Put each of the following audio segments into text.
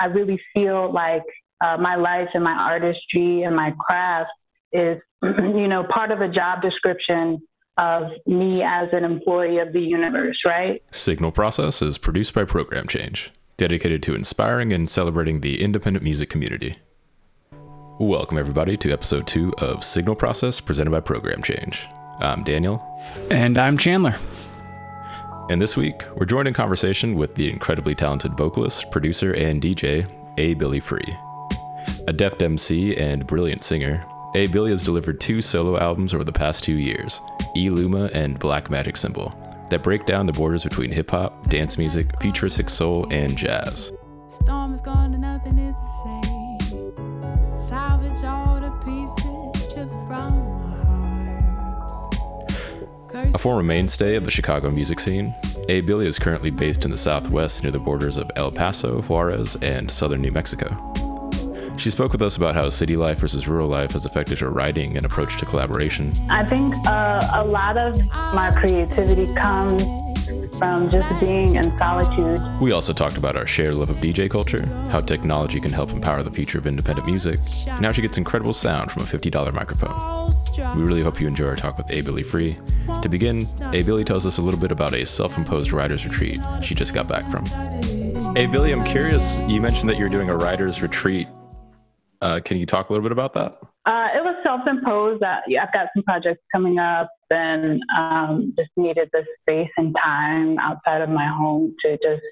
I really feel like uh, my life and my artistry and my craft is, you know, part of a job description of me as an employee of the universe, right? Signal Process is produced by Program Change, dedicated to inspiring and celebrating the independent music community. Welcome, everybody, to episode two of Signal Process presented by Program Change. I'm Daniel. And I'm Chandler. And this week, we're joined in conversation with the incredibly talented vocalist, producer, and DJ, A. Billy Free. A deft MC and brilliant singer, A. Billy has delivered two solo albums over the past two years, E. Luma and Black Magic Symbol, that break down the borders between hip hop, dance music, futuristic soul, and jazz. A former mainstay of the Chicago music scene, A. Billy is currently based in the Southwest near the borders of El Paso, Juarez, and southern New Mexico. She spoke with us about how city life versus rural life has affected her writing and approach to collaboration. I think uh, a lot of my creativity comes from just being in solitude. We also talked about our shared love of DJ culture, how technology can help empower the future of independent music, and how she gets incredible sound from a $50 microphone. We really hope you enjoy our talk with A. Billy Free. To begin, A. Billy tells us a little bit about a self imposed writer's retreat she just got back from. Hey, Billy, I'm curious. You mentioned that you're doing a writer's retreat. Uh, can you talk a little bit about that? Uh, it was self-imposed. Uh, yeah, I've got some projects coming up, and um, just needed the space and time outside of my home to just,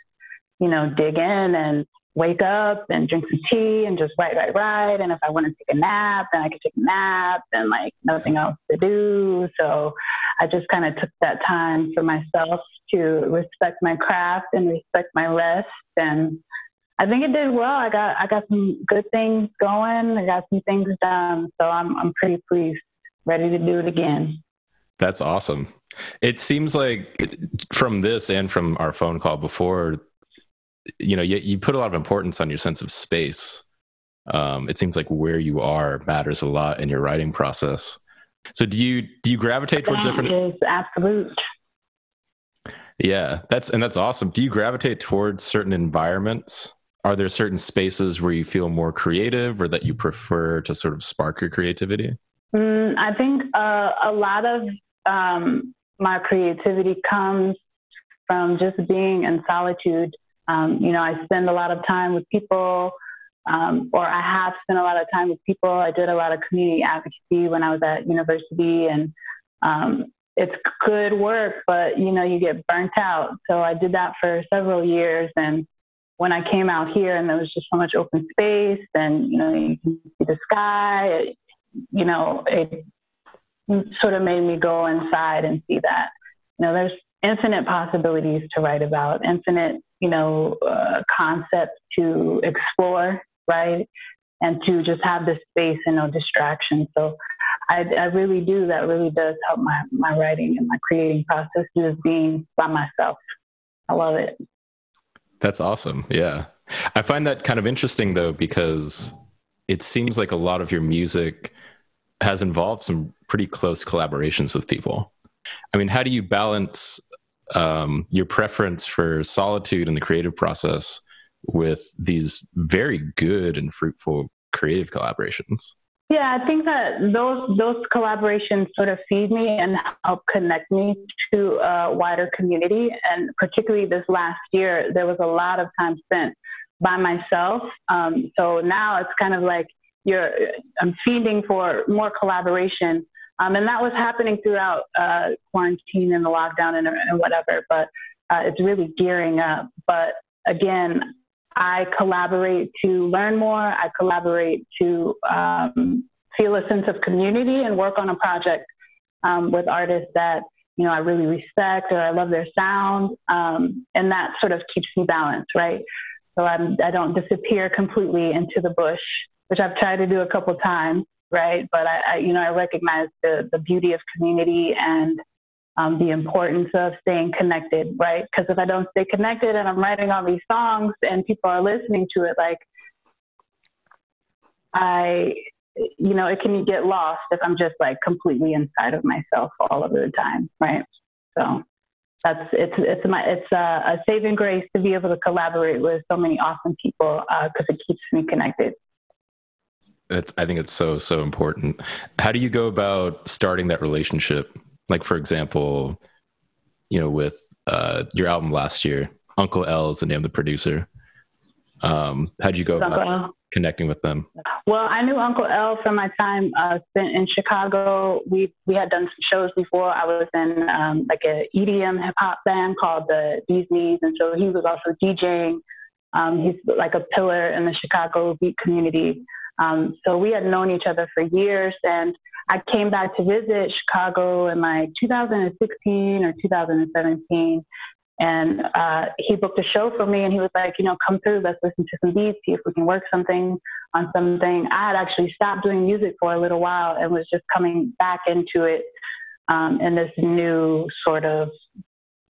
you know, dig in and wake up and drink some tea and just write, write, write. And if I want to take a nap, then I could take a nap and like nothing else to do. So I just kind of took that time for myself to respect my craft and respect my rest. And I think it did well. I got I got some good things going. I got some things done. So I'm I'm pretty pleased, ready to do it again. That's awesome. It seems like from this and from our phone call before, you know, you, you put a lot of importance on your sense of space. Um, it seems like where you are matters a lot in your writing process. So do you do you gravitate towards that different? Is absolute. Yeah, that's and that's awesome. Do you gravitate towards certain environments? Are there certain spaces where you feel more creative, or that you prefer to sort of spark your creativity? Mm, I think uh, a lot of um, my creativity comes from just being in solitude um, you know, I spend a lot of time with people, um, or I have spent a lot of time with people. I did a lot of community advocacy when I was at university, and um, it's good work, but you know, you get burnt out. So I did that for several years, and when I came out here, and there was just so much open space, and you know, you can see the sky. It, you know, it sort of made me go inside and see that. You know, there's infinite possibilities to write about, infinite you know, uh, concepts to explore, right? And to just have the space and no distraction. So I, I really do. That really does help my, my writing and my creating process, just being by myself. I love it. That's awesome. Yeah. I find that kind of interesting though, because it seems like a lot of your music has involved some pretty close collaborations with people. I mean, how do you balance um, your preference for solitude in the creative process with these very good and fruitful creative collaborations? Yeah, I think that those those collaborations sort of feed me and help connect me to a wider community. And particularly this last year, there was a lot of time spent by myself. Um, so now it's kind of like you're I'm feeding for more collaboration um, and that was happening throughout uh, quarantine and the lockdown and, and whatever, but uh, it's really gearing up. But again, I collaborate to learn more. I collaborate to um, feel a sense of community and work on a project um, with artists that you know I really respect or I love their sound, um, and that sort of keeps me balanced, right? So I'm, I don't disappear completely into the bush, which I've tried to do a couple times right? But I, I you know, I recognize the, the beauty of community and um, the importance of staying connected, right? Because if I don't stay connected and I'm writing all these songs and people are listening to it, like I, you know, it can get lost if I'm just like completely inside of myself all of the time, right? So that's it's it's my it's a, a saving grace to be able to collaborate with so many awesome people because uh, it keeps me connected. It's, I think it's so so important. How do you go about starting that relationship? Like for example, you know, with uh, your album last year, Uncle L is the name of the producer. Um, how'd you go about connecting with them? Well, I knew Uncle L from my time uh, spent in Chicago. We we had done some shows before. I was in um, like a EDM hip hop band called the Bees Knees, and so he was also DJing. Um, he's like a pillar in the Chicago beat community. Um, so we had known each other for years, and I came back to visit Chicago in like 2016 or 2017, and uh, he booked a show for me and he was like, you know, come through, let's listen to some beats, see if we can work something on something. I had actually stopped doing music for a little while and was just coming back into it um, in this new sort of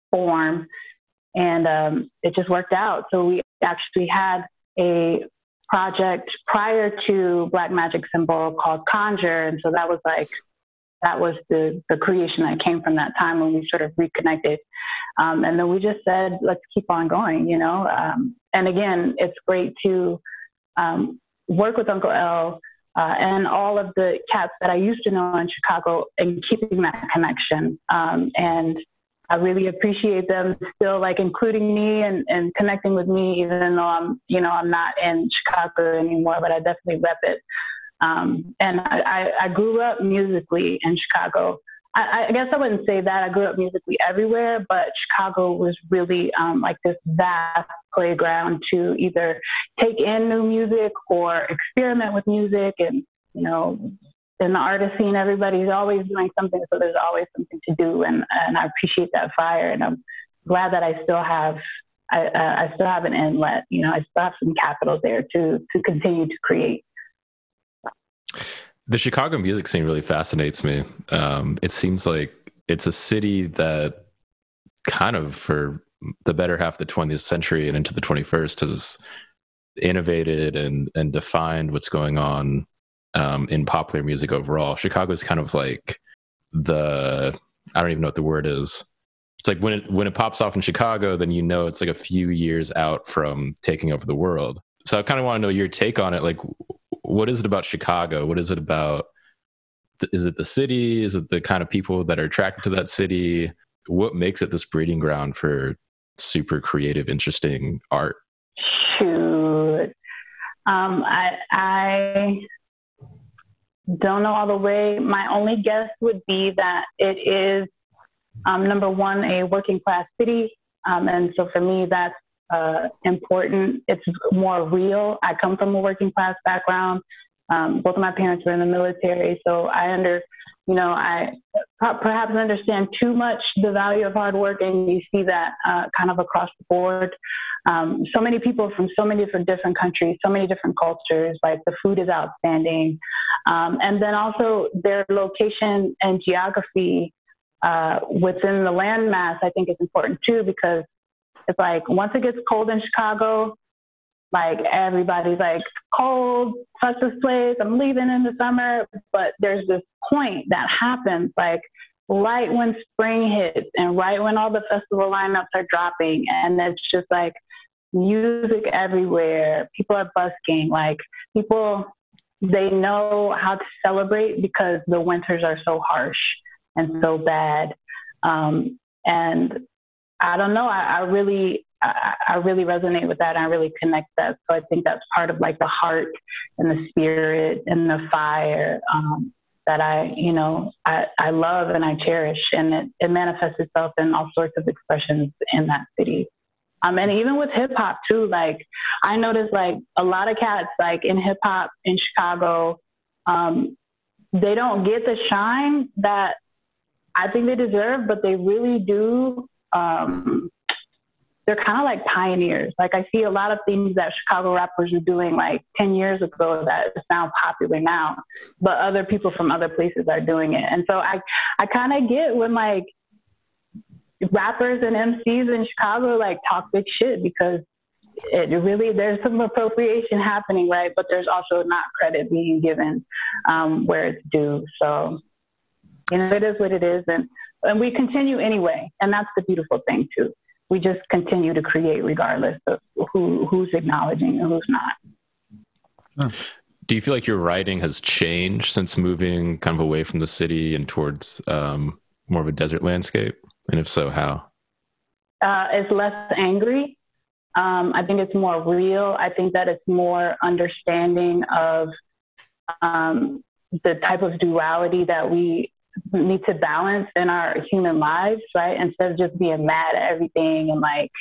form. And um, it just worked out. So we actually had a project prior to Black Magic Symbol called Conjure. And so that was like that was the, the creation that came from that time when we sort of reconnected. Um, and then we just said, let's keep on going, you know? Um, and again, it's great to um, work with Uncle L uh, and all of the cats that I used to know in Chicago and keeping that connection. Um, and I really appreciate them still like including me and, and connecting with me, even though I'm, you know, I'm not in Chicago anymore, but I definitely rep it. Um, and I, I, grew up musically in Chicago. I, I, guess I wouldn't say that. I grew up musically everywhere, but Chicago was really um, like this vast playground to either take in new music or experiment with music. And, you know, in the artist scene, everybody's always doing something, so there's always something to do. And, and I appreciate that fire. And I'm glad that I still have. I, uh, I still have an inlet, you know, I still have some capital there to to continue to create. The Chicago music scene really fascinates me. Um, it seems like it's a city that kind of for the better half of the 20th century and into the 21st has innovated and and defined what's going on um, in popular music overall. Chicago is kind of like the I don't even know what the word is. It's like when it when it pops off in Chicago, then you know it's like a few years out from taking over the world. So I kind of want to know your take on it. Like, what is it about Chicago? What is it about? Is it the city? Is it the kind of people that are attracted to that city? What makes it this breeding ground for super creative, interesting art? Shoot, um, I I don't know all the way. My only guess would be that it is um, number one a working class city, um, and so for me that's uh, important. It's more real. I come from a working class background. Um, both of my parents were in the military, so I under, you know, I perhaps understand too much the value of hard work, and you see that uh, kind of across the board. Um, so many people from so many different different countries, so many different cultures. Like the food is outstanding, um, and then also their location and geography uh, within the landmass. I think is important too because it's like once it gets cold in Chicago, like everybody's like cold, fuck this place, I'm leaving in the summer. But there's this point that happens like right when spring hits and right when all the festival lineups are dropping and it's just like music everywhere. People are busking. Like people they know how to celebrate because the winters are so harsh and so bad. Um, and I don't know. I, I really, I, I, really resonate with that. And I really connect that. So I think that's part of like the heart and the spirit and the fire um, that I, you know, I, I love and I cherish. And it, it manifests itself in all sorts of expressions in that city. Um, and even with hip hop too, like I noticed like a lot of cats like in hip hop in Chicago, um, they don't get the shine that I think they deserve, but they really do um, they're kind of like pioneers. Like I see a lot of things that Chicago rappers were doing like 10 years ago that is now popular now, but other people from other places are doing it. And so I, I kind of get when like rappers and MCs in Chicago like talk big shit because it really there's some appropriation happening, right? But there's also not credit being given um, where it's due. So you know, it is what it is, and and we continue anyway. And that's the beautiful thing too. We just continue to create regardless of who who's acknowledging and who's not. Do you feel like your writing has changed since moving kind of away from the city and towards um, more of a desert landscape? And if so, how? Uh, it's less angry. Um, I think it's more real. I think that it's more understanding of um, the type of duality that we need to balance in our human lives, right? Instead of just being mad at everything and like,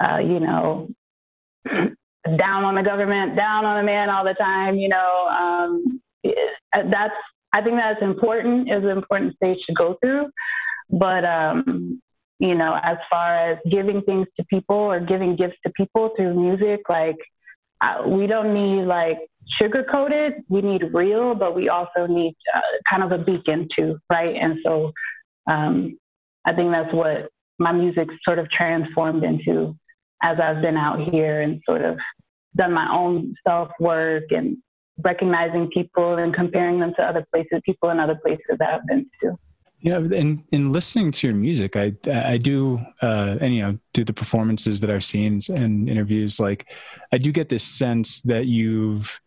uh, you know, down on the government, down on the man all the time, you know, um, that's, I think that's important, is an important stage to go through. But, um, you know, as far as giving things to people or giving gifts to people through music, like, uh, we don't need like sugar coated. We need real, but we also need uh, kind of a beacon too, right? And so um, I think that's what my music sort of transformed into as I've been out here and sort of done my own self work and recognizing people and comparing them to other places, people in other places that I've been to. Yeah, and in listening to your music, I I do, uh, and you know, through the performances that I've seen and interviews, like I do get this sense that you've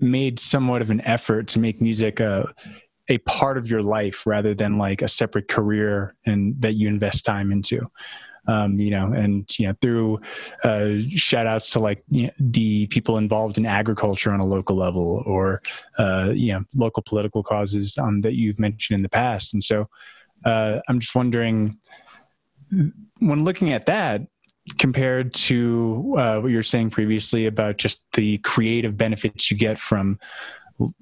made somewhat of an effort to make music a a part of your life rather than like a separate career and that you invest time into um, you know, and you know through uh, shout outs to like you know, the people involved in agriculture on a local level, or uh, you know local political causes um, that you've mentioned in the past. And so uh, I'm just wondering, when looking at that, compared to uh, what you were saying previously about just the creative benefits you get from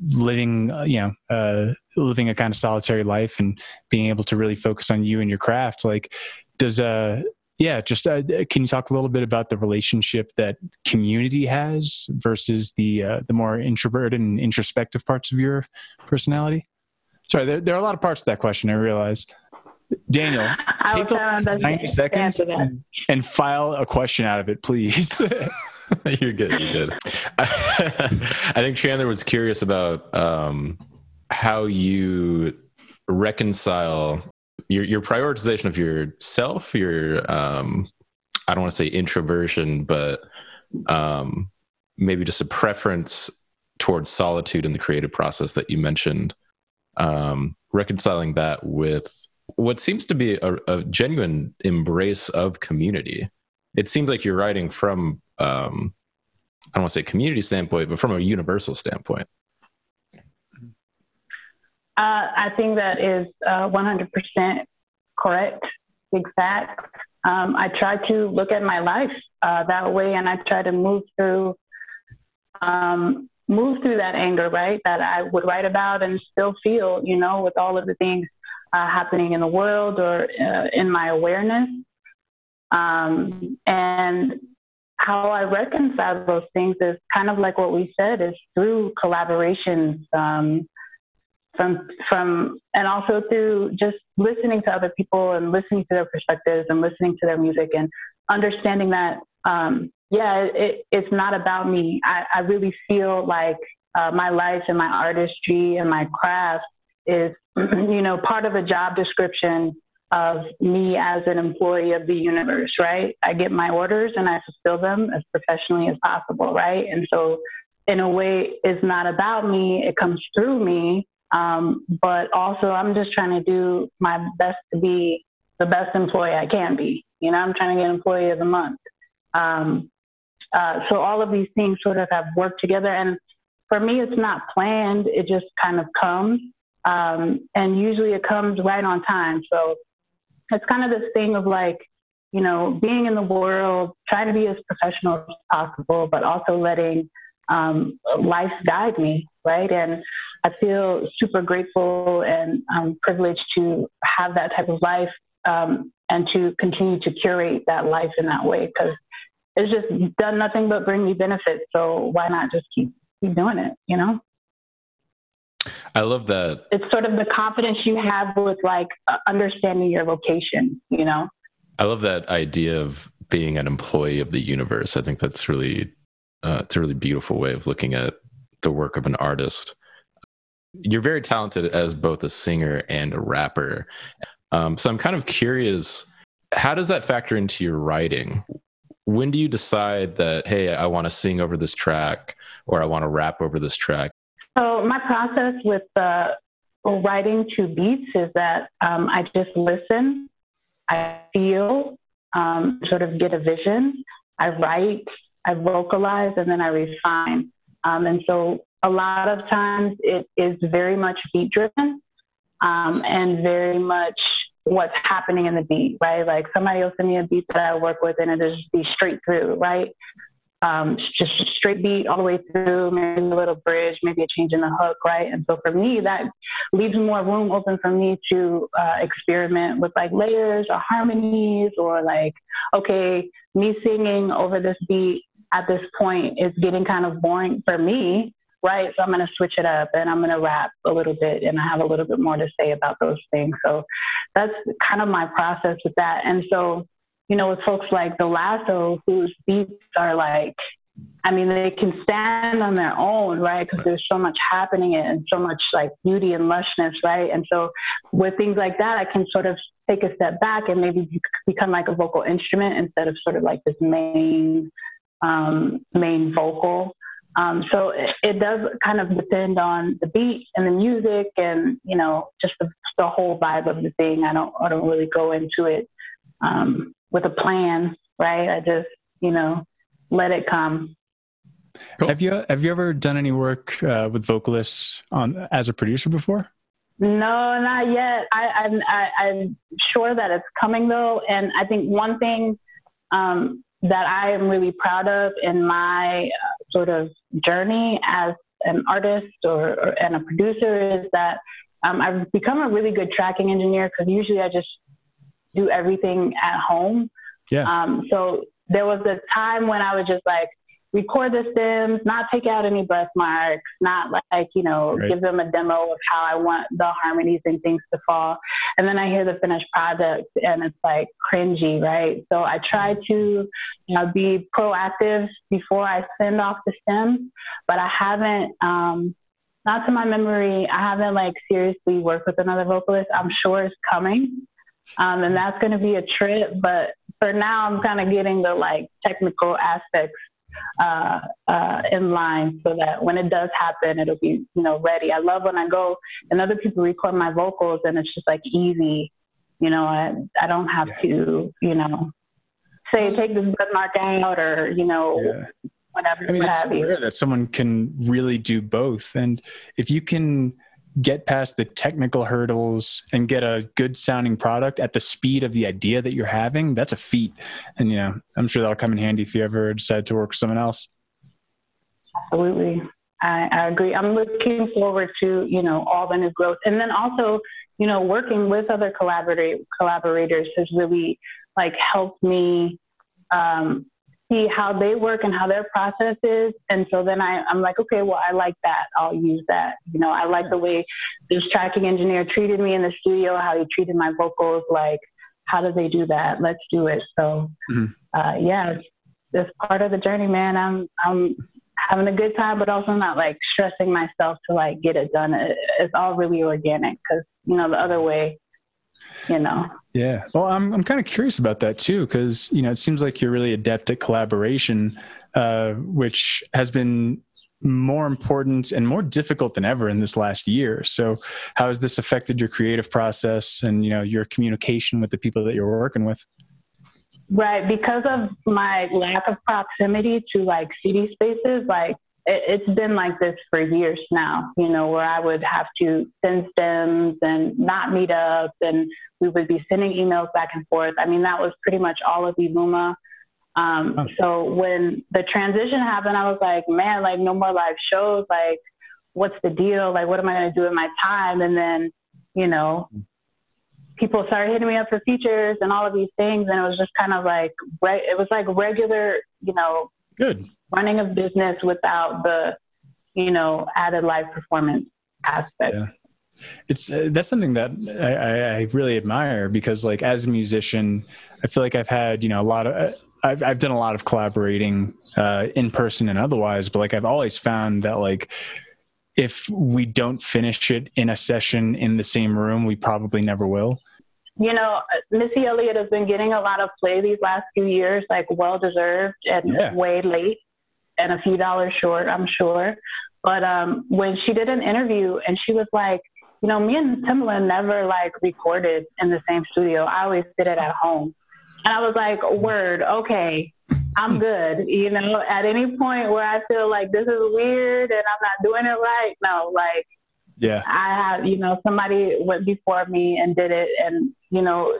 living uh, you know uh, living a kind of solitary life and being able to really focus on you and your craft like does uh yeah just uh, can you talk a little bit about the relationship that community has versus the uh, the more introverted and introspective parts of your personality? Sorry there, there are a lot of parts to that question i realize daniel take a 90 seconds and, and file a question out of it please. You're good you're good. I think chandler was curious about um, how you reconcile your your prioritization of yourself, your um, I don't want to say introversion, but um, maybe just a preference towards solitude in the creative process that you mentioned. Um, reconciling that with what seems to be a, a, genuine embrace of community. It seems like you're writing from um, I don't want to say community standpoint, but from a universal standpoint. Uh, I think that is uh, 100% correct, exact. Um, I try to look at my life uh, that way, and I try to move through um, move through that anger, right? That I would write about and still feel, you know, with all of the things uh, happening in the world or uh, in my awareness, um, and how I reconcile those things is kind of like what we said is through collaborations. Um, from from and also through just listening to other people and listening to their perspectives and listening to their music and understanding that um, yeah it, it's not about me I, I really feel like uh, my life and my artistry and my craft is you know part of a job description of me as an employee of the universe right i get my orders and i fulfill them as professionally as possible right and so in a way it's not about me it comes through me um, but also, I'm just trying to do my best to be the best employee I can be. You know, I'm trying to get employee of the month. Um, uh, so all of these things sort of have worked together. And for me, it's not planned. It just kind of comes. Um, and usually it comes right on time. So it's kind of this thing of like, you know, being in the world, trying to be as professional as possible, but also letting um, life guide me, right? And I feel super grateful and um, privileged to have that type of life um, and to continue to curate that life in that way because it's just done nothing but bring me benefits. So why not just keep keep doing it? You know. I love that. It's sort of the confidence you have with like uh, understanding your vocation. You know. I love that idea of being an employee of the universe. I think that's really uh, it's a really beautiful way of looking at the work of an artist you're very talented as both a singer and a rapper. Um, so I'm kind of curious, how does that factor into your writing? When do you decide that, hey, I want to sing over this track or I want to rap over this track? So my process with writing to beats is that um, I just listen, I feel, um, sort of get a vision, I write, I vocalize, and then I refine. Um, and so a lot of times it is very much beat driven um, and very much what's happening in the beat, right? Like somebody will send me a beat that I work with and it'll just be straight through, right? Um, just straight beat all the way through, maybe a little bridge, maybe a change in the hook, right? And so for me, that leaves more room open for me to uh, experiment with like layers or harmonies or like, okay, me singing over this beat at this point is getting kind of boring for me right? So I'm going to switch it up and I'm going to rap a little bit and I have a little bit more to say about those things. So that's kind of my process with that. And so, you know, with folks like The Lasso, whose beats are like, I mean, they can stand on their own, right? Because there's so much happening and so much like beauty and lushness, right? And so with things like that, I can sort of take a step back and maybe become like a vocal instrument instead of sort of like this main um, main vocal. Um, so it, it, does kind of depend on the beat and the music and you know just the, the whole vibe of the thing. I don't I don't really go into it um, with a plan, right? I just you know let it come. Cool. Have you have you ever done any work uh, with vocalists on as a producer before? No, not yet. I, I'm I, am i am sure that it's coming though, and I think one thing um, that I am really proud of in my uh, sort of journey as an artist or, or and a producer is that um, I've become a really good tracking engineer because usually I just do everything at home. Yeah. Um, so there was a time when I was just like, record the stems, not take out any breath marks, not like, you know, right. give them a demo of how I want the harmonies and things to fall. And then I hear the finished product and it's like cringy, right? So I try to you know, be proactive before I send off the stems, but I haven't, um, not to my memory, I haven't like seriously worked with another vocalist. I'm sure it's coming. Um, and that's going to be a trip, but for now, I'm kind of getting the like technical aspects uh, uh, in line so that when it does happen, it'll be, you know, ready. I love when I go and other people record my vocals and it's just like easy. You know, I, I don't have yeah. to, you know, say, take this breath mark out or, you know, yeah. whatever. I mean, it's so rare that someone can really do both. And if you can, get past the technical hurdles and get a good sounding product at the speed of the idea that you're having, that's a feat. And, you know, I'm sure that'll come in handy if you ever decide to work with someone else. Absolutely. I, I agree. I'm looking forward to, you know, all the new growth. And then also, you know, working with other collaborator, collaborators has really like helped me um, see how they work and how their process is. And so then I, I'm like, okay, well, I like that. I'll use that. You know, I like the way this tracking engineer treated me in the studio, how he treated my vocals. Like, how do they do that? Let's do it. So, mm-hmm. uh, yeah, it's, it's part of the journey, man. I'm, I'm having a good time, but also not like stressing myself to like get it done. It, it's all really organic because, you know, the other way, you know. Yeah. Well, I'm I'm kind of curious about that too because you know it seems like you're really adept at collaboration, uh, which has been more important and more difficult than ever in this last year. So, how has this affected your creative process and you know your communication with the people that you're working with? Right, because of my lack of proximity to like city spaces, like it, has been like this for years now, you know, where I would have to send stems and not meet up and we would be sending emails back and forth. I mean, that was pretty much all of Eluma. Um, oh. So when the transition happened, I was like, man, like no more live shows. Like, what's the deal? Like, what am I going to do with my time? And then, you know, people started hitting me up for features and all of these things. And it was just kind of like. It was like regular, you know, good running a business without the, you know, added live performance aspect. Yeah. It's uh, that's something that I, I, really admire because, like, as a musician, I feel like I've had you know a lot of uh, I've I've done a lot of collaborating uh, in person and otherwise, but like I've always found that like if we don't finish it in a session in the same room, we probably never will. you know, Missy Elliott has been getting a lot of play these last few years, like well deserved and yeah. way late and a few dollars short, I'm sure. But um, when she did an interview and she was like, you know, me and Timbaland never like recorded in the same studio. I always did it at home. And I was like, word, okay, I'm good. You know, at any point where I feel like this is weird and I'm not doing it right, no, like, yeah, I have, you know, somebody went before me and did it, and you know,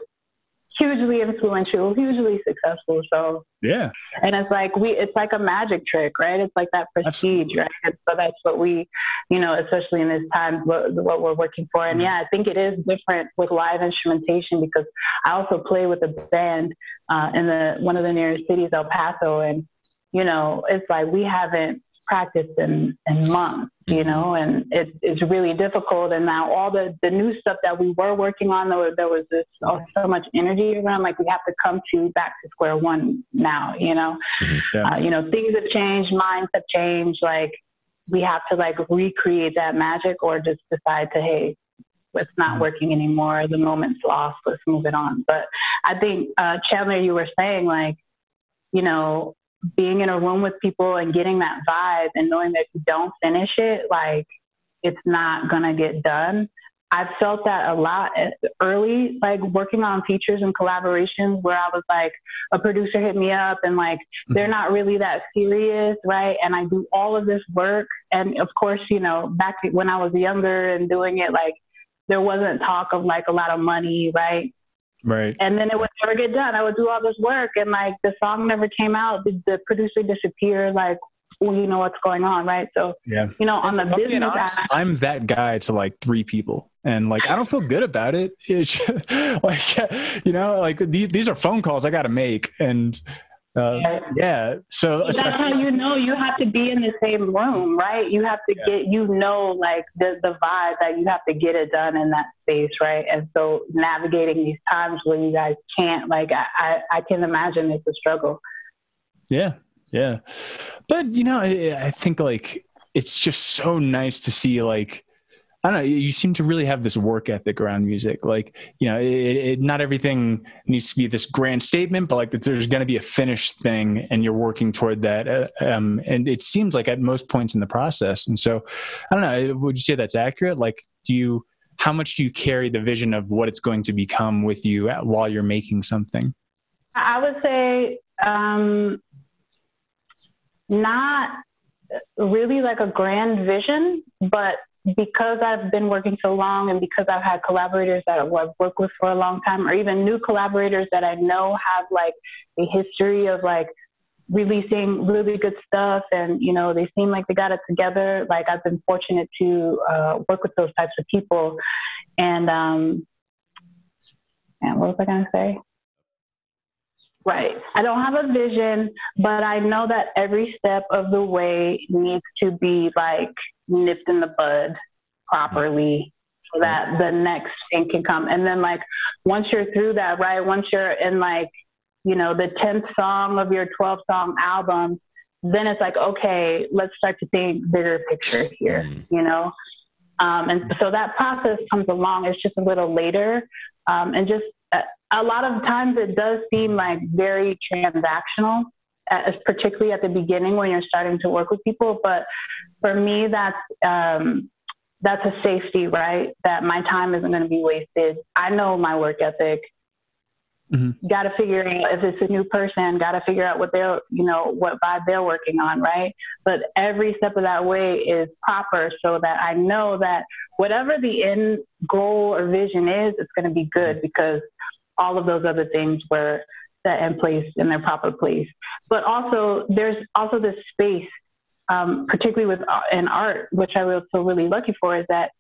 hugely influential, hugely successful. So yeah, and it's like we, it's like a magic trick, right? It's like that prestige, Absolutely. right? And so that's what we, you know, especially in this time, what, what we're working for. And mm-hmm. yeah, I think it is different with live instrumentation because I also play with a band uh, in the one of the nearest cities, El Paso, and you know, it's like we haven't practiced in, in months, you mm-hmm. know, and it, it's really difficult. And now all the, the new stuff that we were working on, there was, there was this oh, so much energy around, like we have to come to back to square one now, you know, mm-hmm. yeah. uh, you know, things have changed, minds have changed. Like we have to like recreate that magic or just decide to, hey, it's not mm-hmm. working anymore. The moment's lost. Let's move it on. But I think, uh, Chandler, you were saying like, you know, being in a room with people and getting that vibe and knowing that if you don't finish it, like it's not gonna get done. I've felt that a lot early, like working on features and collaborations where I was like, a producer hit me up and like, mm-hmm. they're not really that serious, right? And I do all of this work. And of course, you know, back when I was younger and doing it, like, there wasn't talk of like a lot of money, right? Right. And then it would never get done. I would do all this work and like the song never came out. The, the producer disappeared. Like, well, you know what's going on, right? So, yeah. you know, on the business honest, I'm that guy to like three people, and like I don't feel good about it. It's like, you know, like these these are phone calls I got to make, and uh, yeah. So that's how you know you have to be in the same room, right? You have to yeah. get, you know, like the, the vibe that you have to get it done in that space, right? And so navigating these times where you guys can't, like, I, I, I can imagine it's a struggle. Yeah. Yeah. But, you know, I, I think like it's just so nice to see like, I don't know. You seem to really have this work ethic around music. Like, you know, it, it, not everything needs to be this grand statement, but like there's going to be a finished thing, and you're working toward that. Uh, um, and it seems like at most points in the process. And so, I don't know. Would you say that's accurate? Like, do you? How much do you carry the vision of what it's going to become with you while you're making something? I would say um, not really like a grand vision, but because I've been working so long and because I've had collaborators that I've worked with for a long time, or even new collaborators that I know have like a history of like releasing really good stuff and you know they seem like they got it together like i've been fortunate to uh, work with those types of people. And um and what was i going to say? Right. I don't have a vision but i know that every step of the way needs to be like nipped in the bud properly so that the next thing can come. And then like once you're through that, right? Once you're in like, you know, the 10th song of your 12 song album, then it's like, okay, let's start to think bigger picture here, mm-hmm. you know? Um, and so that process comes along. It's just a little later. Um, and just uh, a lot of times it does seem like very transactional as particularly at the beginning when you're starting to work with people. But for me, that's um, that's a safety, right? That my time isn't going to be wasted. I know my work ethic. Mm-hmm. Got to figure out if it's a new person. Got to figure out what they're, you know, what vibe they're working on, right? But every step of that way is proper, so that I know that whatever the end goal or vision is, it's going to be good because all of those other things were set in place in their proper place. But also, there's also this space, um, particularly with uh, in art, which I feel really lucky for, is that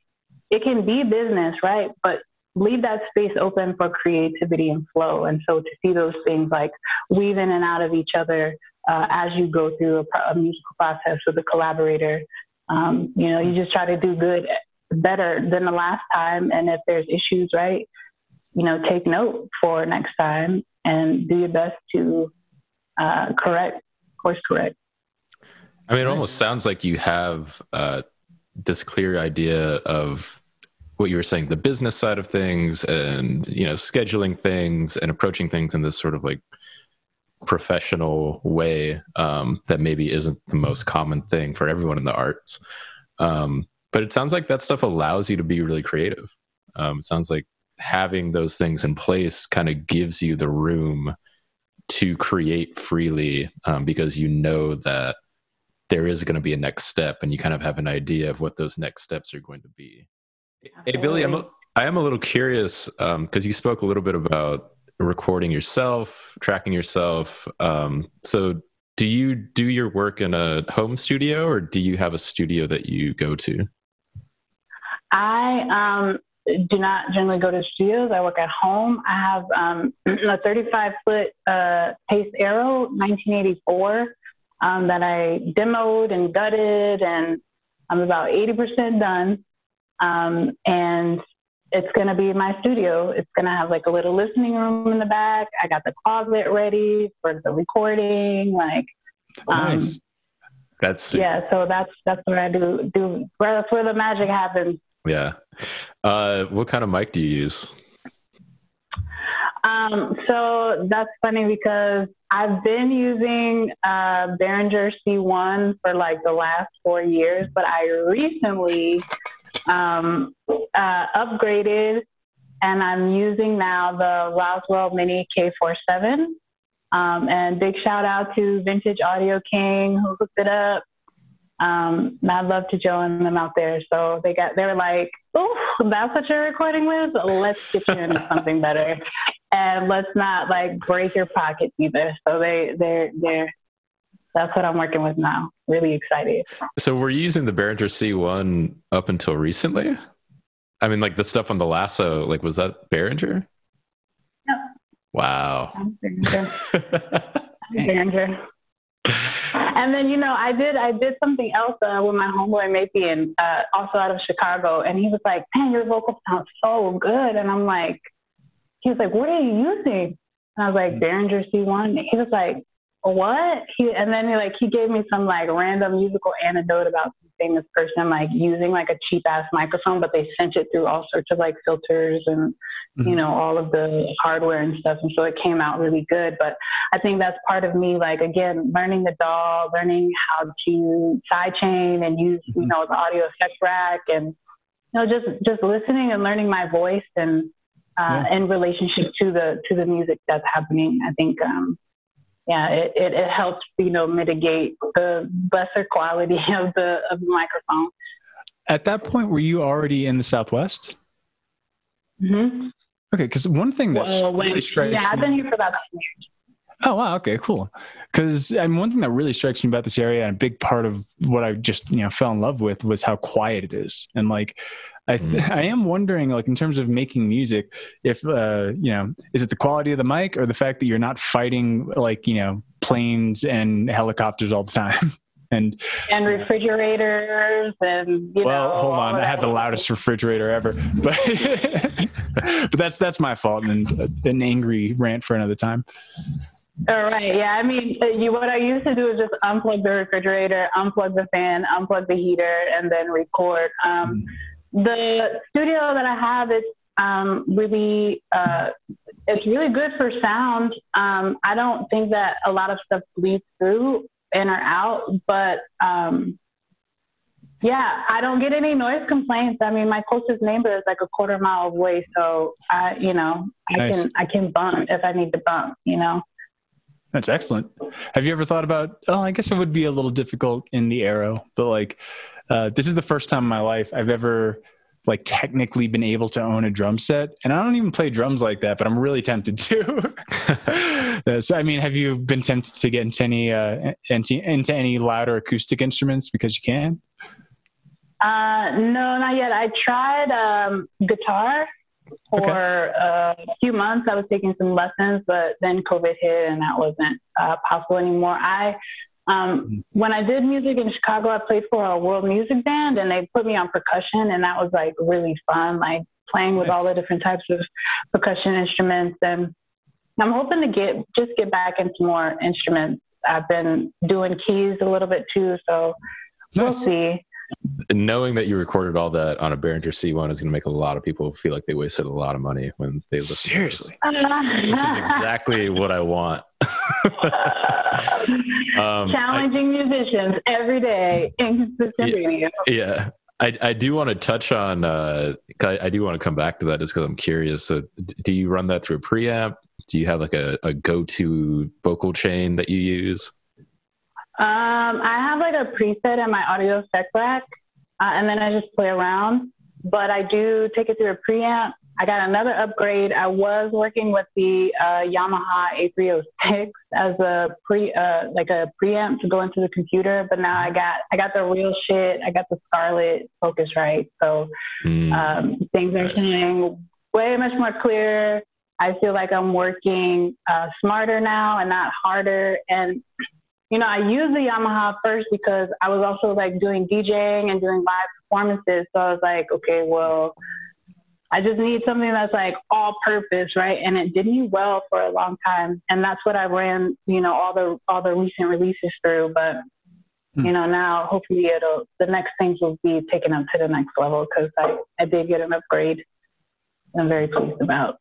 it can be business, right? But leave that space open for creativity and flow. And so to see those things like weave in and out of each other uh, as you go through a, a, musical process with a collaborator, um, you know, you just try to do good, better than the last time. And if there's issues, right, you know, take note for next time and do your best to uh, correct, course correct. I mean, it almost sounds like you have uh, this clear idea of what you were saying, the business side of things and, you know, scheduling things and approaching things in this sort of like professional way um, that maybe isn't the most common thing for everyone in the arts. Um, but it sounds like that stuff allows you to be really creative. Um, it sounds like having those things in place kind of gives you the room to create freely um, because you know that there is going to be a next step and you kind of have an idea of what those next steps are going to be. Hey, Billy, I'm a, I am a little curious because um, you spoke a little bit about recording yourself, tracking yourself. Um, so, do you do your work in a home studio or do you have a studio that you go to? I um, do not generally go to studios. I work at home. I have um, a 35 foot uh, Pace Arrow 1984 um, that I demoed and gutted, and I'm about 80% done. Um, and it's going to be my studio. It's going to have like a little listening room in the back. I got the closet ready for the recording. Like, um, nice. That's yeah. So that's that's where I do do. That's where the magic happens. Yeah. Uh, what kind of mic do you use? Um, so that's funny because I've been using uh, Behringer C1 for like the last four years, but I recently um, uh, upgraded and I'm using now the Roswell Mini K47. Um, and big shout out to Vintage Audio King who hooked it up. Um, Mad love to Joe and them out there. So they got, they were like, oh, that's what you're recording with? Let's get you into something better. And let's not like break your pockets either. So they, they're, they're, that's what I'm working with now. Really excited. So we're using the Behringer C1 up until recently? I mean, like the stuff on the lasso, like was that Behringer? No. Wow. Behringer. Behringer. and then you know I did I did something else uh, with my homeboy Mapian, uh, also out of Chicago, and he was like, "Man, your vocal sounds so good," and I'm like, he was like, "What are you using?" And I was like, Behringer C1. He was like, what? He, and then he like he gave me some like random musical anecdote about famous person like using like a cheap ass microphone, but they sent it through all sorts of like filters and mm-hmm. you know all of the hardware and stuff, and so it came out really good. But I think that's part of me like again learning the DAW, learning how to sidechain and use mm-hmm. you know the audio effect rack, and you know just just listening and learning my voice and uh, yeah. in relationship to the to the music that's happening. I think. Um, yeah, it, it, it, helps, you know, mitigate the lesser quality of the of the microphone. At that point, were you already in the Southwest? Mm-hmm. Okay, because one thing that well, really strikes yeah, I've been here for about years. Oh wow, okay, cool. Because I mean, one thing that really strikes me about this area, and a big part of what I just you know fell in love with, was how quiet it is, and like I, th- mm. I am wondering, like in terms of making music, if uh, you know, is it the quality of the mic or the fact that you're not fighting like you know planes and helicopters all the time? and and refrigerators and you well, know, hold on, I had the loudest refrigerator ever, but but that's that's my fault and an angry rant for another time. All right. Yeah. I mean, uh, you, what I used to do is just unplug the refrigerator, unplug the fan, unplug the heater, and then record. Um, mm the studio that I have is um, really uh, it's really good for sound. Um, I don't think that a lot of stuff bleeds through in or out, but um, yeah, I don't get any noise complaints. I mean, my closest neighbor is like a quarter mile away, so I, you know, I nice. can I can bump if I need to bump. You know. That's excellent. Have you ever thought about? Oh, I guess it would be a little difficult in the Arrow, but like uh, this is the first time in my life I've ever like technically been able to own a drum set. And i don't even play drums like that but i'm really tempted to. So i mean have you been tempted to get into any uh, into, into any louder acoustic instruments because you can? Uh, no not yet. I tried um, guitar for okay. Uh, a few months. I was taking some lessons but then covid hit and that wasn't uh, possible anymore. I um, mm-hmm. when I did music in Chicago, I played for a world music band and they put me on percussion and that was like really fun, like playing with nice. all the different types of percussion instruments. And I'm hoping to get, just get back into more instruments. I've been doing keys a little bit too. So nice. we'll see. knowing that you recorded all that on a Behringer C1 is going to make a lot of people feel like they wasted a lot of money when they listen. Seriously, which is exactly what I want. um, Challenging I, musicians every day, inconsistent yeah, radio. Yeah. I, I do want to touch on uh, I, I do want to come back to that just because I'm curious. So, do you run that through a preamp? Do you have like a, a go to vocal chain that you use? Um, I have like a preset in my audio effect rack, uh, and then I just play around. But I do take it through a preamp. I got another upgrade. I was working with the uh, Yamaha A306 as a pre, uh, like a preamp to go into the computer, but now I got I got the real shit. I got the Scarlett Focusrite, so mm. um, things are sounding way much more clear. I feel like I'm working uh, smarter now and not harder. And you know, I used the Yamaha first because I was also like doing DJing and doing live performances. So I was like, okay, well, I just need something that's like all purpose, right? And it did me well for a long time. And that's what I ran, you know, all the all the recent releases through. But hmm. you know, now hopefully it'll the next things will be taken up to the next level because I, I did get an upgrade. I'm very pleased about.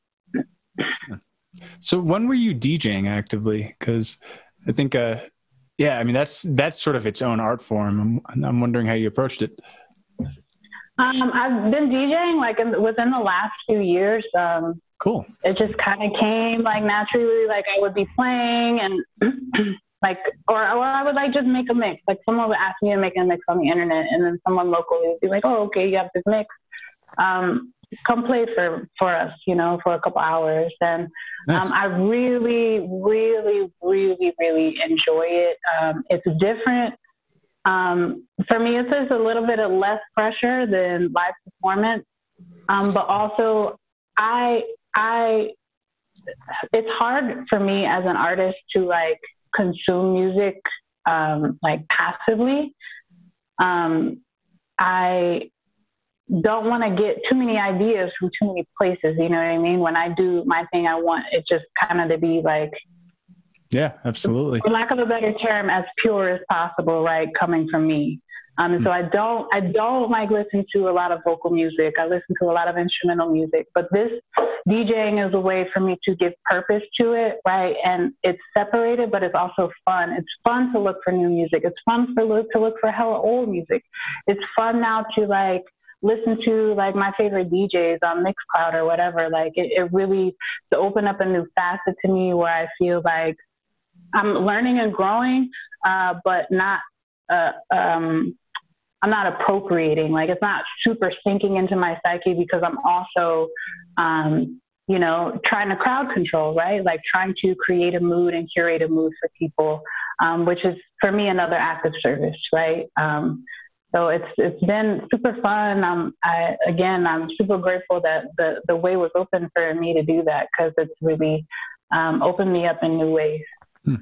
So when were you DJing actively? Because I think uh yeah, I mean that's that's sort of its own art form. I'm, I'm wondering how you approached it. Um, I've been DJing like in, within the last few years. Um, cool. It just kind of came like naturally. Like I would be playing and like, or or I would like just make a mix. Like someone would ask me to make a mix on the internet, and then someone locally would be like, "Oh, okay, you have this mix. Um, come play for for us, you know, for a couple hours." And nice. um, I really, really, really, really enjoy it. Um, it's different. Um, for me, it's just a little bit of less pressure than live performance, um, but also I I it's hard for me as an artist to like consume music um, like passively. Um, I don't want to get too many ideas from too many places. You know what I mean? When I do my thing, I want it just kind of to be like, yeah, absolutely. For lack of a better term, as pure as possible, right? Coming from me. Um, and so I don't, I don't like listen to a lot of vocal music. I listen to a lot of instrumental music, but this DJing is a way for me to give purpose to it, right? And it's separated, but it's also fun. It's fun to look for new music. It's fun for look to look for hella old music. It's fun now to like listen to like my favorite DJs on Mixcloud or whatever. Like it, it really to open up a new facet to me where I feel like I'm learning and growing, uh, but not. Uh, um, I'm not appropriating. Like it's not super sinking into my psyche because I'm also, um, you know, trying to crowd control, right? Like trying to create a mood and curate a mood for people, um, which is for me another act of service, right? Um, so it's it's been super fun. Um, I, again, I'm super grateful that the the way was open for me to do that because it's really um, opened me up in new ways. Hmm.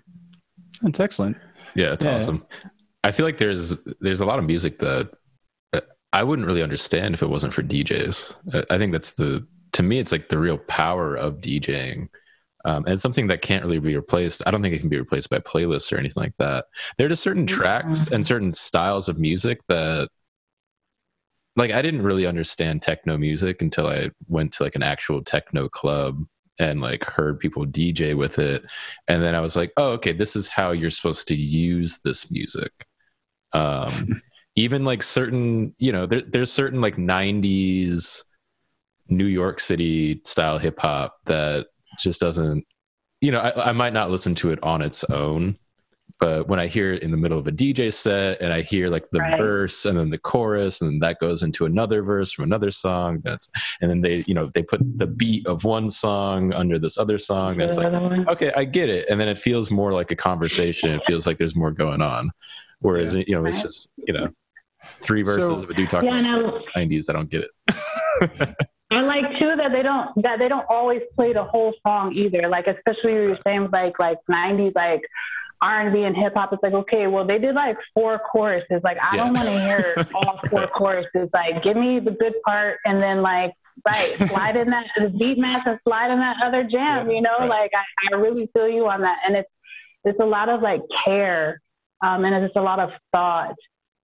That's excellent. Yeah, it's yeah. awesome. I feel like there's there's a lot of music that I wouldn't really understand if it wasn't for DJs. I think that's the to me it's like the real power of DJing. Um, and something that can't really be replaced. I don't think it can be replaced by playlists or anything like that. There are just certain tracks and certain styles of music that, like, I didn't really understand techno music until I went to like an actual techno club and like heard people DJ with it. And then I was like, oh, okay, this is how you're supposed to use this music. Um, even like certain, you know, there, there's certain like 90s New York City style hip hop that just doesn't, you know, I, I might not listen to it on its own, but when I hear it in the middle of a DJ set and I hear like the right. verse and then the chorus and then that goes into another verse from another song, that's and then they you know they put the beat of one song under this other song. That's like mm-hmm. okay, I get it, and then it feels more like a conversation. It feels like there's more going on, whereas yeah. you know it's just you know three verses so, of a dude talking yeah, about the 90s. I don't get it. I like too that they don't that they don't always play the whole song either. Like especially you're saying like like nineties like R and B and hip hop, it's like, okay, well, they did like four choruses. Like, I yeah. don't want to hear all four choruses. Like, give me the good part and then like, right, slide in that the beat match and slide in that other jam. Yeah, you know, right. like I, I really feel you on that. And it's it's a lot of like care, um, and it's just a lot of thought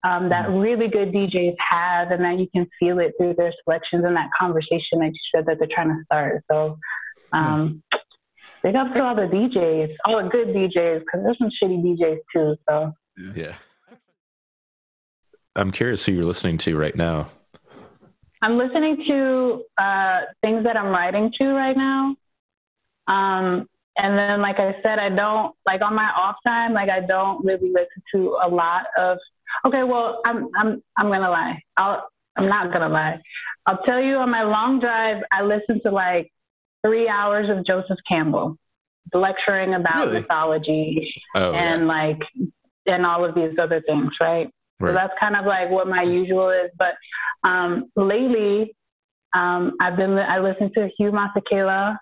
um, that mm-hmm. really good DJs have, and that you can feel it through their selections and that conversation that you said that they're trying to start. So, um, big up to all the DJs, all the good DJs, because there's some shitty DJs too. So, yeah. I'm curious who you're listening to right now. I'm listening to uh, things that I'm writing to right now. Um, and then, like I said, I don't like on my off time. Like I don't really listen to a lot of. Okay, well, I'm I'm I'm gonna lie. I'll I'm not gonna lie. I'll tell you on my long drive, I listen to like three hours of Joseph Campbell lecturing about really? mythology oh, and yeah. like and all of these other things, right? right? So that's kind of like what my usual is. But um, lately, um, I've been I listen to Hugh Masekela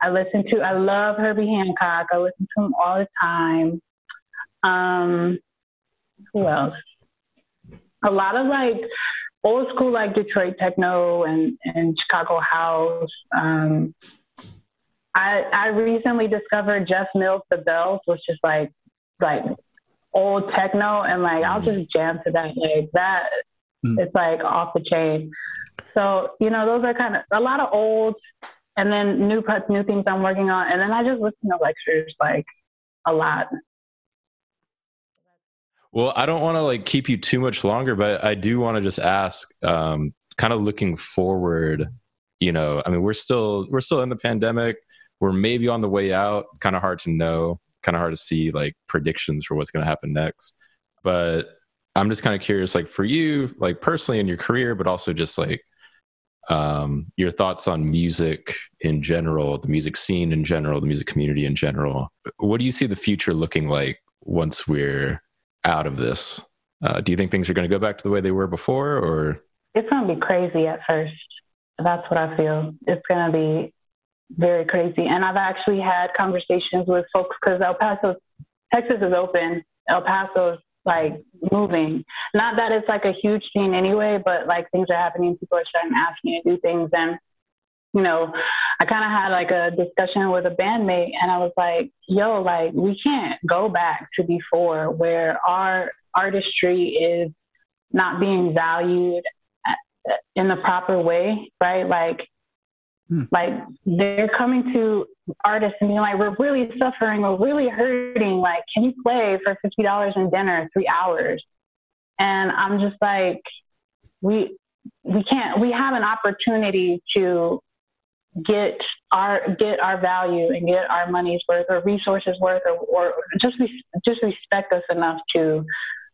I listen to, I love Herbie Hancock. I listen to him all the time. Um, who else? A lot of like old school, like Detroit techno and, and Chicago house. Um, I, I recently discovered Jeff Mills, The Bells, which is like, like old techno. And like, I'll just jam to that. Like that, mm. it's like off the chain. So, you know, those are kind of a lot of old and then new cuts, new things I'm working on, and then I just listen to lectures like a lot. Well, I don't want to like keep you too much longer, but I do want to just ask, um, kind of looking forward. You know, I mean, we're still we're still in the pandemic. We're maybe on the way out. Kind of hard to know. Kind of hard to see like predictions for what's going to happen next. But I'm just kind of curious, like for you, like personally in your career, but also just like um, your thoughts on music in general, the music scene in general, the music community in general. What do you see the future looking like once we're out of this? Uh, do you think things are going to go back to the way they were before, or it's going to be crazy at first? That's what I feel. It's going to be very crazy, and I've actually had conversations with folks because El Paso, Texas is open. El Paso's like moving. Not that it's like a huge scene anyway, but like things are happening. People are starting to ask me to do things. And, you know, I kind of had like a discussion with a bandmate and I was like, yo, like we can't go back to before where our artistry is not being valued uh, in the proper way, right? Like. Like they're coming to artists and being like, we're really suffering, we're really hurting. Like, can you play for fifty dollars in dinner, three hours? And I'm just like, we we can't. We have an opportunity to get our get our value and get our money's worth or resources worth or, or just just respect us enough to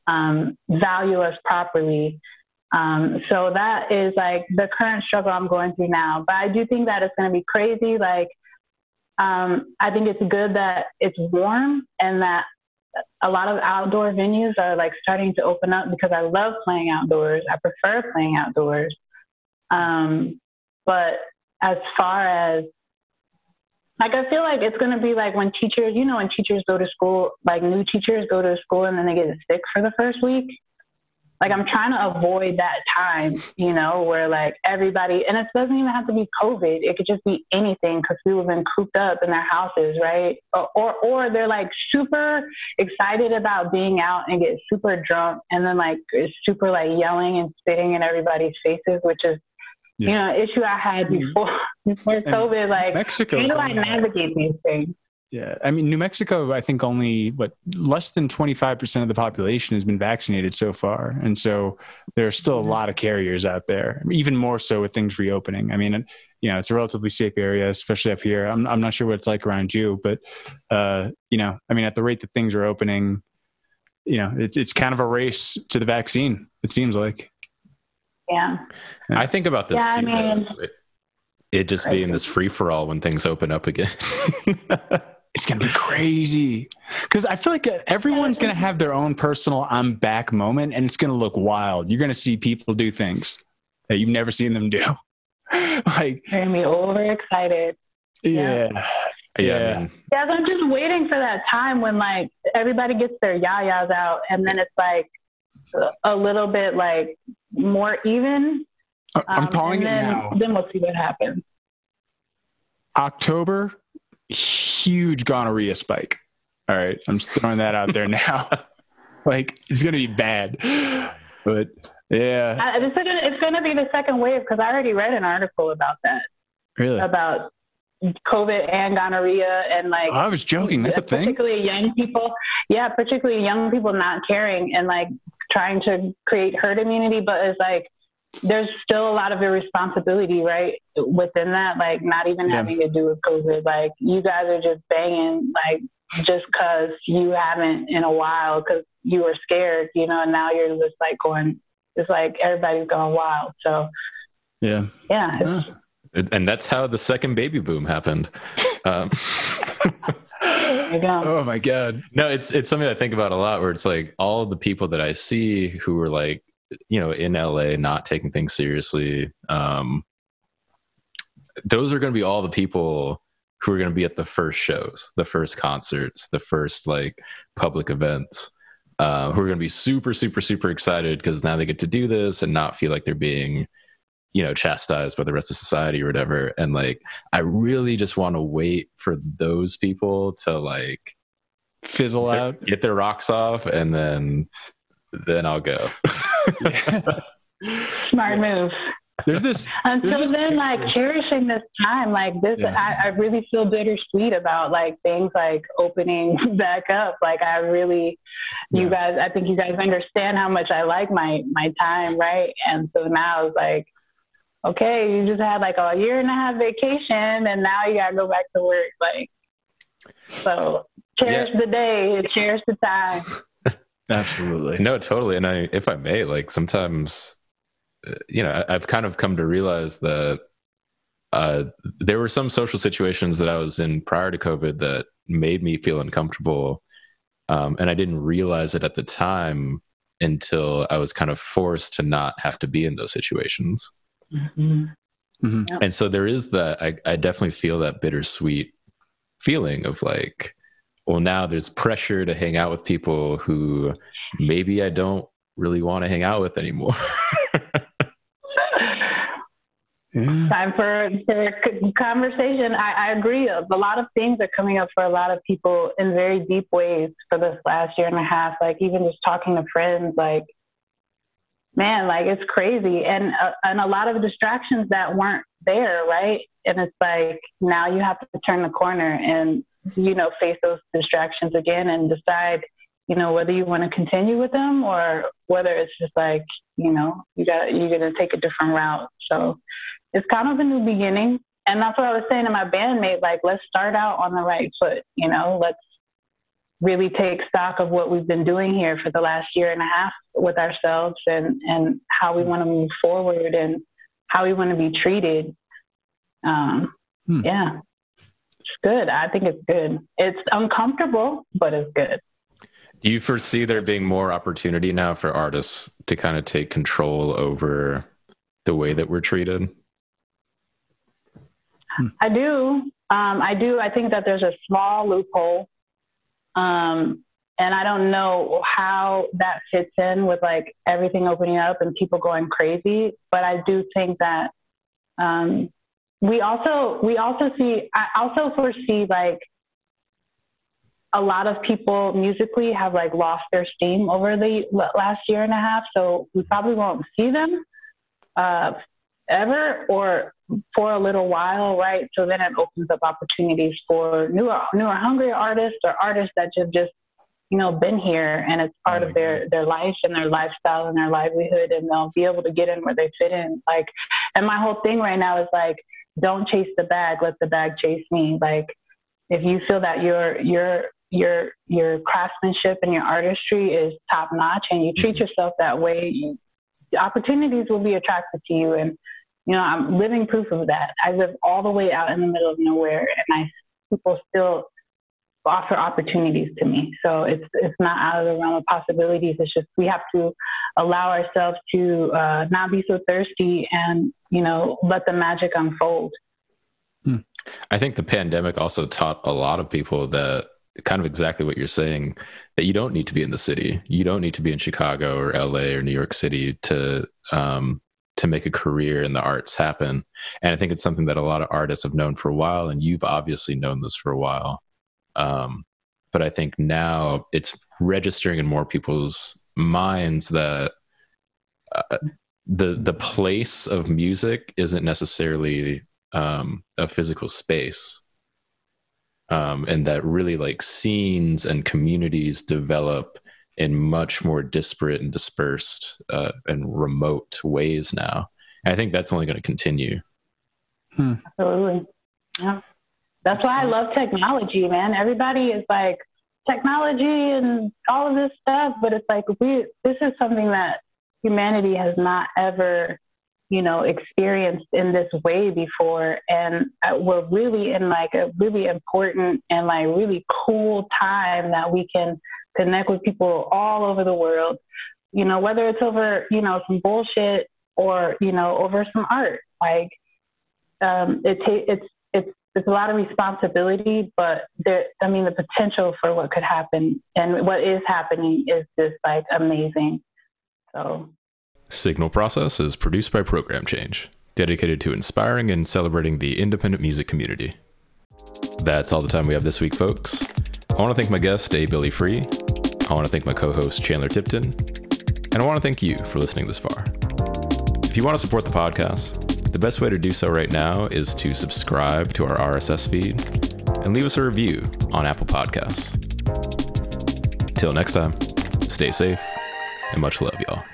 um, value us properly um, so that is like the current struggle I'm going through now. But I do think that it's going to be crazy. Like, um, I think it's good that it's warm and that a lot of outdoor venues are like starting to open up because I love playing outdoors. I prefer playing outdoors. Um, but as far as like I feel like it's gonna be like when teachers, you know, when teachers go to school, like new teachers go to school and then they get sick for the first week. Like I'm trying to avoid that time, you know, where like everybody, and it doesn't even have to be COVID. It could just be anything because people have been cooped up in their houses, right? Or, or, or they're like super excited about being out and get super drunk and then like super like yelling and spitting in everybody's faces, which is yeah. you know, issue I had mm-hmm. before before COVID. Like, Mexico, how do I navigate these things? Yeah, I mean, New Mexico, I think only what less than twenty five percent of the population has been vaccinated so far, and so there are still a mm-hmm. lot of carriers out there. Even more so with things reopening. I mean, you know, it's a relatively safe area, especially up here. I'm I'm not sure what it's like around you, but uh, you know, I mean, at the rate that things are opening, you know, it's it's kind of a race to the vaccine. It seems like. Yeah. I think about this yeah, too. I mean, it, it just being this free for all when things open up again. it's gonna be crazy because I feel like everyone's gonna have their own personal "I'm back" moment, and it's gonna look wild. You're gonna see people do things that you've never seen them do. like they're gonna be overexcited. Yeah. Yeah. Yeah. yeah, I'm just waiting for that time when like everybody gets their yayas out, and then it's like a little bit like more even. I'm um, calling it then, now. Then we'll see what happens. October huge gonorrhea spike. All right, I'm just throwing that out there now. like it's gonna be bad. But yeah, I, it's gonna it's gonna be the second wave because I already read an article about that. Really? About COVID and gonorrhea and like. Oh, I was joking. That's a thing. Particularly young people. Yeah, particularly young people not caring and like trying to create herd immunity, but it's like there's still a lot of irresponsibility, right, within that. Like not even yeah. having to do with COVID. Like you guys are just banging, like just because you haven't in a while because you were scared, you know, and now you're just like going. It's like everybody's going wild. So. Yeah. Yeah. And that's how the second baby boom happened. Um, oh my god! No, it's it's something I think about a lot. Where it's like all the people that I see who were like, you know, in LA, not taking things seriously. Um, those are going to be all the people who are going to be at the first shows, the first concerts, the first like public events. Uh, who are going to be super, super, super excited because now they get to do this and not feel like they're being you know chastised by the rest of society or whatever and like i really just want to wait for those people to like fizzle out get their rocks off and then then i'll go smart move there's this until there's this then like cherishing this time like this yeah. I, I really feel bittersweet about like things like opening back up like i really yeah. you guys i think you guys understand how much i like my my time right and so now it's like okay, you just had like a year and a half vacation and now you gotta go back to work. Like, so cherish yeah. the day, cherish the time. Absolutely. No, totally. And I, if I may, like sometimes, uh, you know, I've kind of come to realize that uh, there were some social situations that I was in prior to COVID that made me feel uncomfortable. Um, and I didn't realize it at the time until I was kind of forced to not have to be in those situations. Mm-hmm. Mm-hmm. And so there is that, I, I definitely feel that bittersweet feeling of like, well, now there's pressure to hang out with people who maybe I don't really want to hang out with anymore. Time for, for conversation. I, I agree. A lot of things are coming up for a lot of people in very deep ways for this last year and a half. Like even just talking to friends, like man, like it's crazy, and uh, and a lot of distractions that weren't there, right? And it's like now you have to turn the corner and you know face those distractions again and decide, you know, whether you want to continue with them or whether it's just like you know you got you're gonna take a different route. So it's kind of a new beginning, and that's what I was saying to my bandmate. Like, let's start out on the right foot. You know, let's really take stock of what we've been doing here for the last year and a half with ourselves and, and how we want to move forward and how we want to be treated. Um, hmm. Yeah, it's good. I think it's good. It's uncomfortable, but it's good. Do you foresee there being more opportunity now for artists to kind of take control over the way that we're treated? I do. Um, I do. I think that there's a small loophole um, and I don't know how that fits in with like everything opening up and people going crazy. But I do think that um, we also we also see I also foresee like a lot of people musically have like lost their steam over the last year and a half. So we probably won't see them uh, ever or for a little while, right? So then it opens up opportunities for newer, newer, hungrier artists or artists that have just, you know, been here and it's part oh of their God. their life and their lifestyle and their livelihood, and they'll be able to get in where they fit in. Like, and my whole thing right now is like, don't chase the bag, let the bag chase me. Like, if you feel that your your your your craftsmanship and your artistry is top notch, and you treat mm-hmm. yourself that way, you, opportunities will be attracted to you and you know, I'm living proof of that. I live all the way out in the middle of nowhere, and I people still offer opportunities to me. So it's it's not out of the realm of possibilities. It's just we have to allow ourselves to uh, not be so thirsty and you know let the magic unfold. Hmm. I think the pandemic also taught a lot of people that kind of exactly what you're saying that you don't need to be in the city. You don't need to be in Chicago or LA or New York City to um, to make a career in the arts happen. And I think it's something that a lot of artists have known for a while, and you've obviously known this for a while. Um, but I think now it's registering in more people's minds that uh, the the place of music isn't necessarily um, a physical space um, and that really like scenes and communities develop in much more disparate and dispersed uh, and remote ways now. And I think that's only going to continue. Hmm. Absolutely. Yeah. That's why I love technology, man. Everybody is like technology and all of this stuff, but it's like we this is something that humanity has not ever, you know, experienced in this way before, and uh, we're really in like a really important and like really cool time that we can connect with people all over the world. You know, whether it's over you know some bullshit or you know over some art, like um, it ta- it's it's it's a lot of responsibility, but there, I mean, the potential for what could happen and what is happening is just like amazing. So, Signal Process is produced by Program Change, dedicated to inspiring and celebrating the independent music community. That's all the time we have this week, folks. I want to thank my guest, A. Billi Free. I want to thank my co host, Chandler Tipton. And I want to thank you for listening this far. If you want to support the podcast, the best way to do so right now is to subscribe to our RSS feed and leave us a review on Apple Podcasts. Till next time, stay safe and much love, y'all.